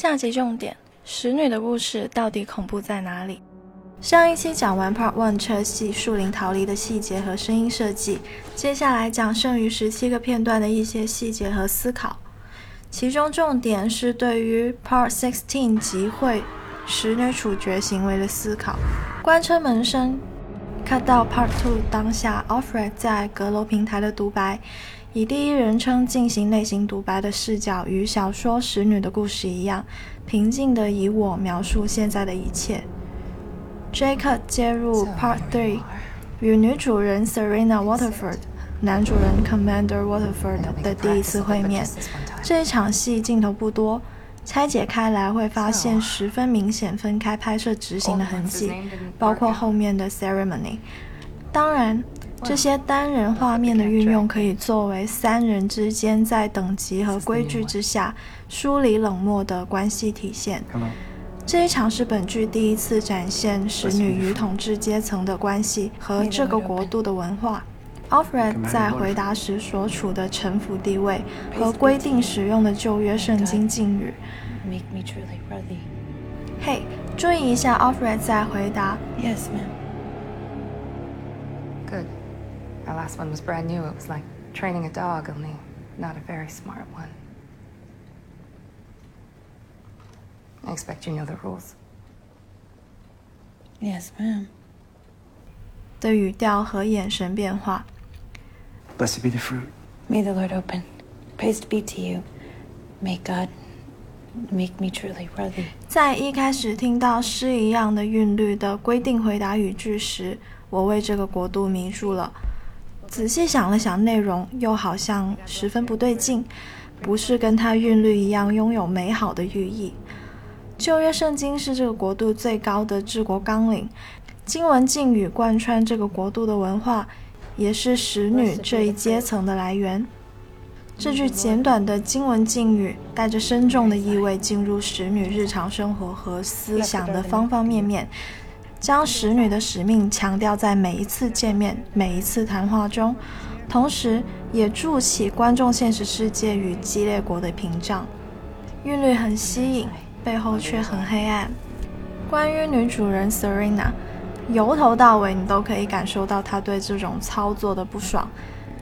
下集重点：使女的故事到底恐怖在哪里？上一期讲完 Part One 车系树林逃离的细节和声音设计，接下来讲剩余十七个片段的一些细节和思考。其中重点是对于 Part Sixteen 集会使女处决行为的思考。关车门声看到 Part Two 当下 Alfred 在阁楼平台的独白。以第一人称进行类型独白的视角，与小说《使女的故事》一样，平静地以我描述现在的一切。Jacob 接入 Part Three，与女主人 Serena Waterford、男主人 Commander Waterford 的第一次会面。这一场戏镜头不多，拆解开来会发现十分明显分开拍摄执行的痕迹，包括后面的 Ceremony。当然。这些单人画面的运用可以作为三人之间在等级和规矩之下疏离冷漠的关系体现。这一场是本剧第一次展现使女与统治阶层的关系和这个国度的文化。Alfred 在回答时所处的臣服地位和规定使用的旧约圣经禁语。嘿，注意一下，Alfred 在回答。Yes, ma'am. Our last one was brand new. It was like training a dog, only not a very smart one. I expect you know the rules. Yes, ma'am. 的语调和眼神变化。Blessed be the fruit. May the Lord open. Praise be to you. May God make me truly worthy. 在一开始听到诗一样的韵律的规定回答语句时，我为这个国度迷住了。 仔细想了想，内容又好像十分不对劲，不是跟它韵律一样拥有美好的寓意。旧约圣经是这个国度最高的治国纲领，经文禁语贯穿这个国度的文化，也是使女这一阶层的来源。这句简短的经文禁语，带着深重的意味进入使女日常生活和思想的方方面面。将使女的使命强调在每一次见面、每一次谈话中，同时也筑起观众现实世界与激烈国的屏障。韵律很吸引，背后却很黑暗。关于女主人 Serena，由头到尾你都可以感受到她对这种操作的不爽，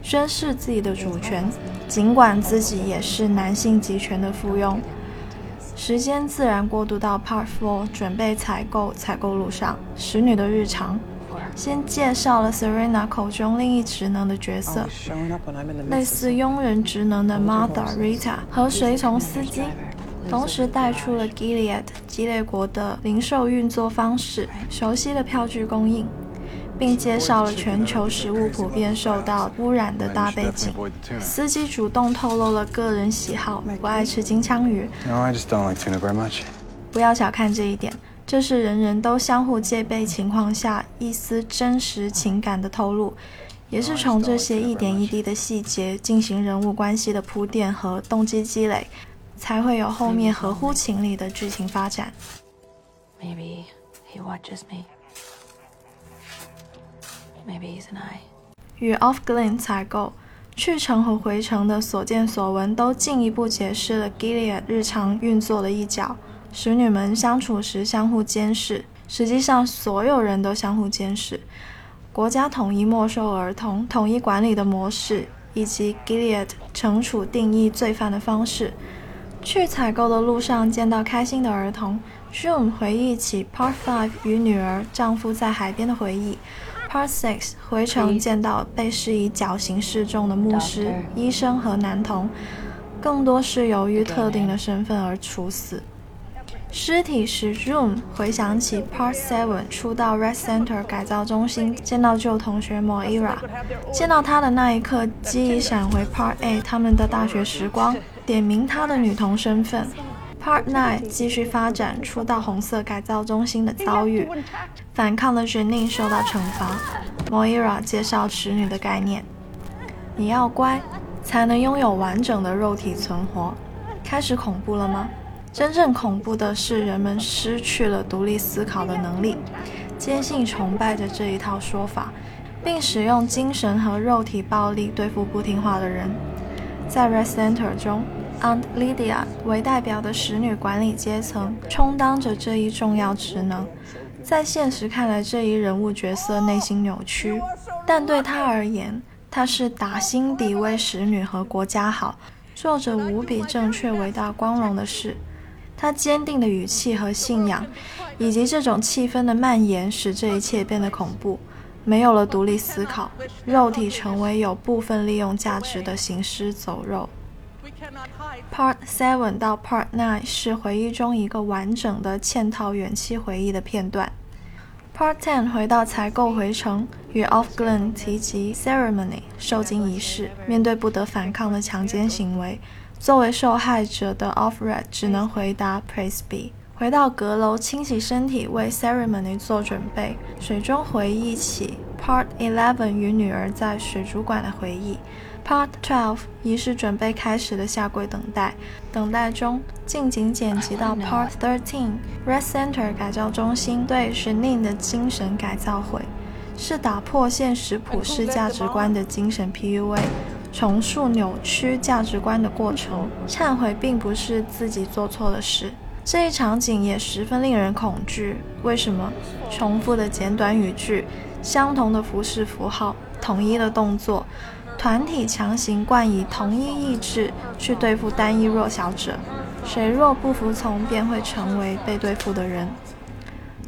宣示自己的主权，尽管自己也是男性集权的附庸。时间自然过渡到 Part Four，准备采购。采购路上，使女的日常。先介绍了 Serena 口中另一职能的角色，类似佣人职能的 Martha Rita 和随从司机，同时带出了 Gilead 基列国的零售运作方式，熟悉的票据供应。并介绍了全球食物普遍受到污染的大背景。司机主动透露了个人喜好，不爱吃金枪鱼。不要小看这一点，这是人人都相互戒备情况下一丝真实情感的透露，也是从这些一点一滴的细节进行人物关系的铺垫和动机积累，才会有后面合乎情理的剧情发展。Maybe he watches me. Maybe he's an eye. 与 Off Glen 采购去程和回程的所见所闻，都进一步解释了 Gilead 日常运作的一角。使女们相处时相互监视，实际上所有人都相互监视。国家统一没收儿童、统一管理的模式，以及 Gilead 惩处定义罪犯的方式。去采购的路上见到开心的儿童，June 回忆起 Part Five 与女儿、丈夫在海边的回忆。Part Six 回城见到被施以绞刑示众的牧师、医生和男童，更多是由于特定的身份而处死。尸体使 Room 回想起 Part Seven 初到 Red Center 改造中心见到旧同学 Moira，见到他的那一刻，记忆闪回 Part Eight 他们的大学时光，点明他的女童身份。Part Nine 继续发展初到红色改造中心的遭遇，反抗的决定受到惩罚。Moira 介绍使女的概念：你要乖，才能拥有完整的肉体存活。开始恐怖了吗？真正恐怖的是人们失去了独立思考的能力，坚信崇拜着这一套说法，并使用精神和肉体暴力对付不听话的人。在 Red Center 中。Aunt Lydia 为代表的使女管理阶层充当着这一重要职能。在现实看来，这一人物角色内心扭曲，但对他而言，他是打心底为使女和国家好，做着无比正确、伟大、光荣的事。他坚定的语气和信仰，以及这种气氛的蔓延，使这一切变得恐怖。没有了独立思考，肉体成为有部分利用价值的行尸走肉。Part Seven 到 Part Nine 是回忆中一个完整的嵌套远期回忆的片段。Part Ten 回到采购回城，与 Off Glen 提及 Ceremony 受精仪式。面对不得反抗的强奸行为，作为受害者的 Off Red 只能回答 Praise be。回到阁楼，清洗身体，为 ceremony 做准备。水中回忆起 Part Eleven 与女儿在水族馆的回忆。Part Twelve 仪式准备开始的下跪等待。等待中，近景剪辑到 Part Thirteen Red Center 改造中心对 Shanine 的精神改造会，是打破现实普世价值观的精神 PUA，重塑扭曲价值观的过程。忏悔并不是自己做错了事。这一场景也十分令人恐惧。为什么？重复的简短语句，相同的服饰符号，统一的动作，团体强行冠以同一意志去对付单一弱小者。谁若不服从，便会成为被对付的人。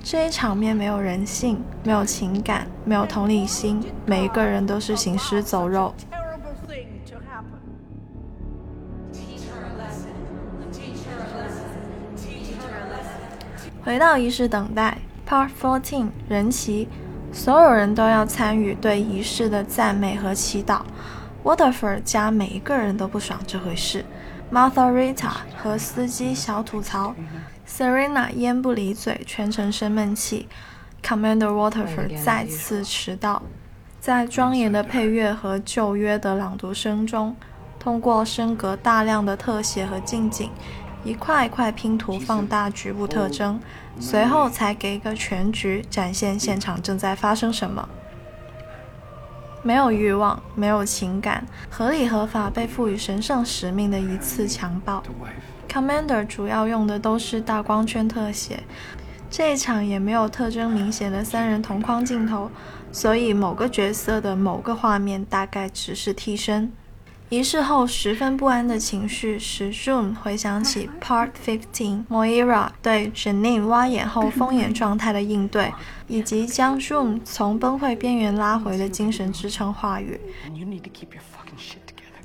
这一场面没有人性，没有情感，没有同理心，每一个人都是行尸走肉。回到仪式等待，Part Fourteen 人齐，所有人都要参与对仪式的赞美和祈祷。Waterford 家每一个人都不爽这回事。Martha Rita 和司机小吐槽，Serena 烟不离嘴，全程生闷气。Commander Waterford 再次迟到。在庄严的配乐和旧约的朗读声中，通过升格大量的特写和近景。一块一块拼图放大局部特征，随后才给一个全局展现现场正在发生什么。没有欲望，没有情感，合理合法被赋予神圣使命的一次强暴。Commander 主要用的都是大光圈特写，这一场也没有特征明显的三人同框镜头，所以某个角色的某个画面大概只是替身。仪式后十分不安的情绪使 June 回想起 Part Fifteen Moira 对 Janine 挖眼后疯眼状态的应对，以及将 June 从崩溃边缘拉回的精神支撑话语。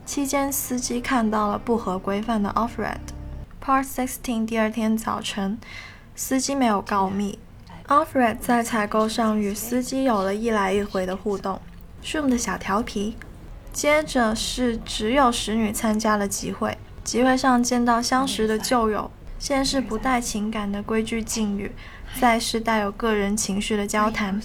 期间，司机看到了不合规范的 Offred。Part Sixteen 第二天早晨，司机没有告密。Offred 在采购上与司机有了一来一回的互动。June 的小调皮。接着是只有使女参加了集会，集会上见到相识的旧友，先是不带情感的规矩敬语，再是带有个人情绪的交谈。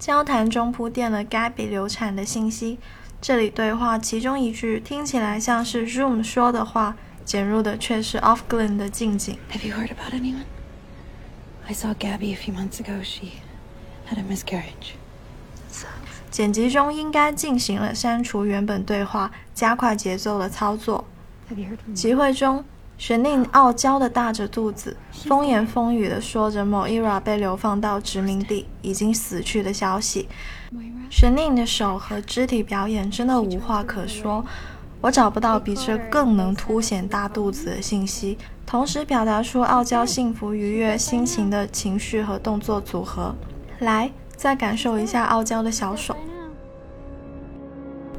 交谈中铺垫了 Gabby 流产的信息。这里对话其中一句听起来像是 Room 说的话，剪入的却是 Off Glen 的近景。Have you heard about anyone? I saw Gabby a few months ago. She had a miscarriage. 剪辑中应该进行了删除原本对话、加快节奏的操作。集会中，神令傲娇的大着肚子，风言风语的说着某 ira 被流放到殖民地、已经死去的消息。神令的手和肢体表演真的无话可说，我找不到比这更能凸显大肚子的信息，同时表达出傲娇、幸福、愉悦心情的情绪和动作组合。来。再感受一下傲娇的小手。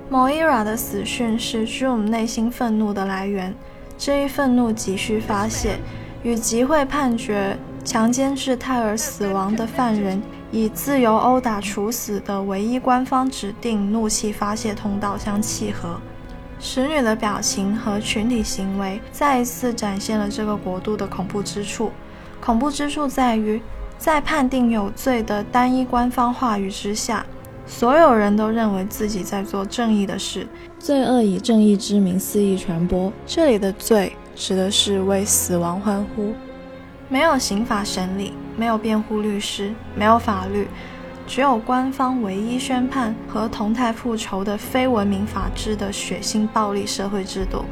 Moira 的死讯是 June 内心愤怒的来源，这一愤怒急需发泄，与集会判决强奸致胎儿死亡的犯人以自由殴打处死的唯一官方指定怒气发泄通道相契合。使女的表情和群体行为再一次展现了这个国度的恐怖之处。恐怖之处在于。在判定有罪的单一官方话语之下，所有人都认为自己在做正义的事，罪恶以正义之名肆意传播。这里的罪指的是为死亡欢呼。没有刑法审理，没有辩护律师，没有法律，只有官方唯一宣判和同态复仇的非文明法治的血腥暴力社会制度。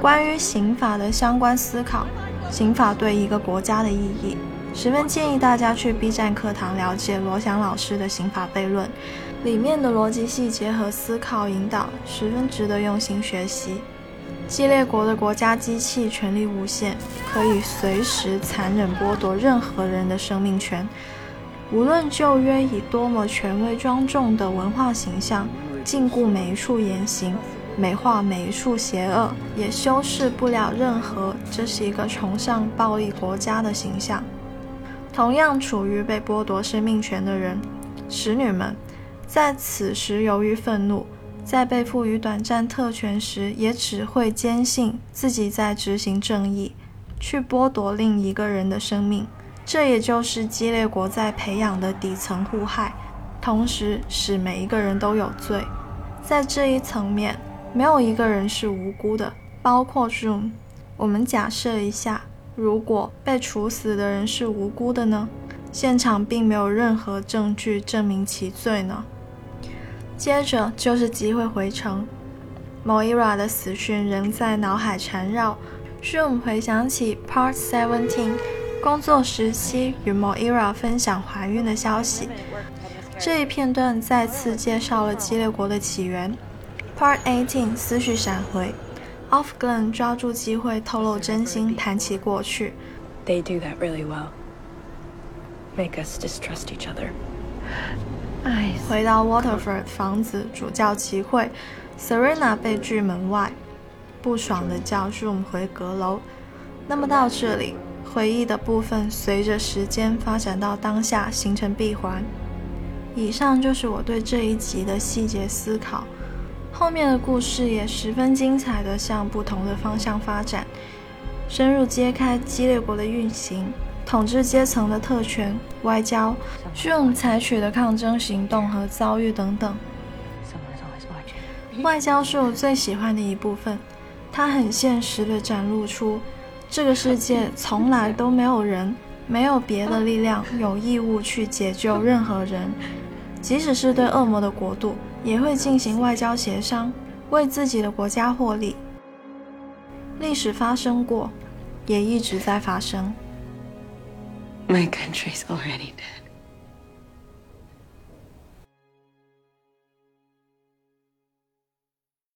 关于刑法的相关思考，刑法对一个国家的意义，十分建议大家去 B 站课堂了解罗翔老师的刑法悖论，里面的逻辑细节和思考引导十分值得用心学习。激烈国的国家机器权力无限，可以随时残忍剥夺任何人的生命权。无论旧约以多么权威庄重的文化形象禁锢每一处言行，美化每一处邪恶，也修饰不了任何这是一个崇尚暴力国家的形象。同样处于被剥夺生命权的人，使女们，在此时由于愤怒。在被赋予短暂特权时，也只会坚信自己在执行正义，去剥夺另一个人的生命。这也就是激烈国在培养的底层互害，同时使每一个人都有罪。在这一层面，没有一个人是无辜的，包括 June。我们假设一下，如果被处死的人是无辜的呢？现场并没有任何证据证明其罪呢？接着就是机会回城，Moira 的死讯仍在脑海缠绕。Zoom 回想起 Part Seventeen 工作时期与 Moira 分享怀孕的消息，这一片段再次介绍了激烈国的起源。Part Eighteen 思绪闪回 Off Glen 抓住机会透露真心，谈起过去。They do that really well. Make us distrust each other. 回到 Waterford 房子，主教集会，Serena 被拒门外，不爽的叫树回阁楼。那么到这里，回忆的部分随着时间发展到当下，形成闭环。以上就是我对这一集的细节思考。后面的故事也十分精彩的向不同的方向发展，深入揭开激烈国的运行。统治阶层的特权、外交、用采取的抗争行动和遭遇等等。外交是我最喜欢的一部分，它很现实的展露出这个世界从来都没有人、没有别的力量有义务去解救任何人，即使是对恶魔的国度，也会进行外交协商，为自己的国家获利。历史发生过，也一直在发生。My country's already dead.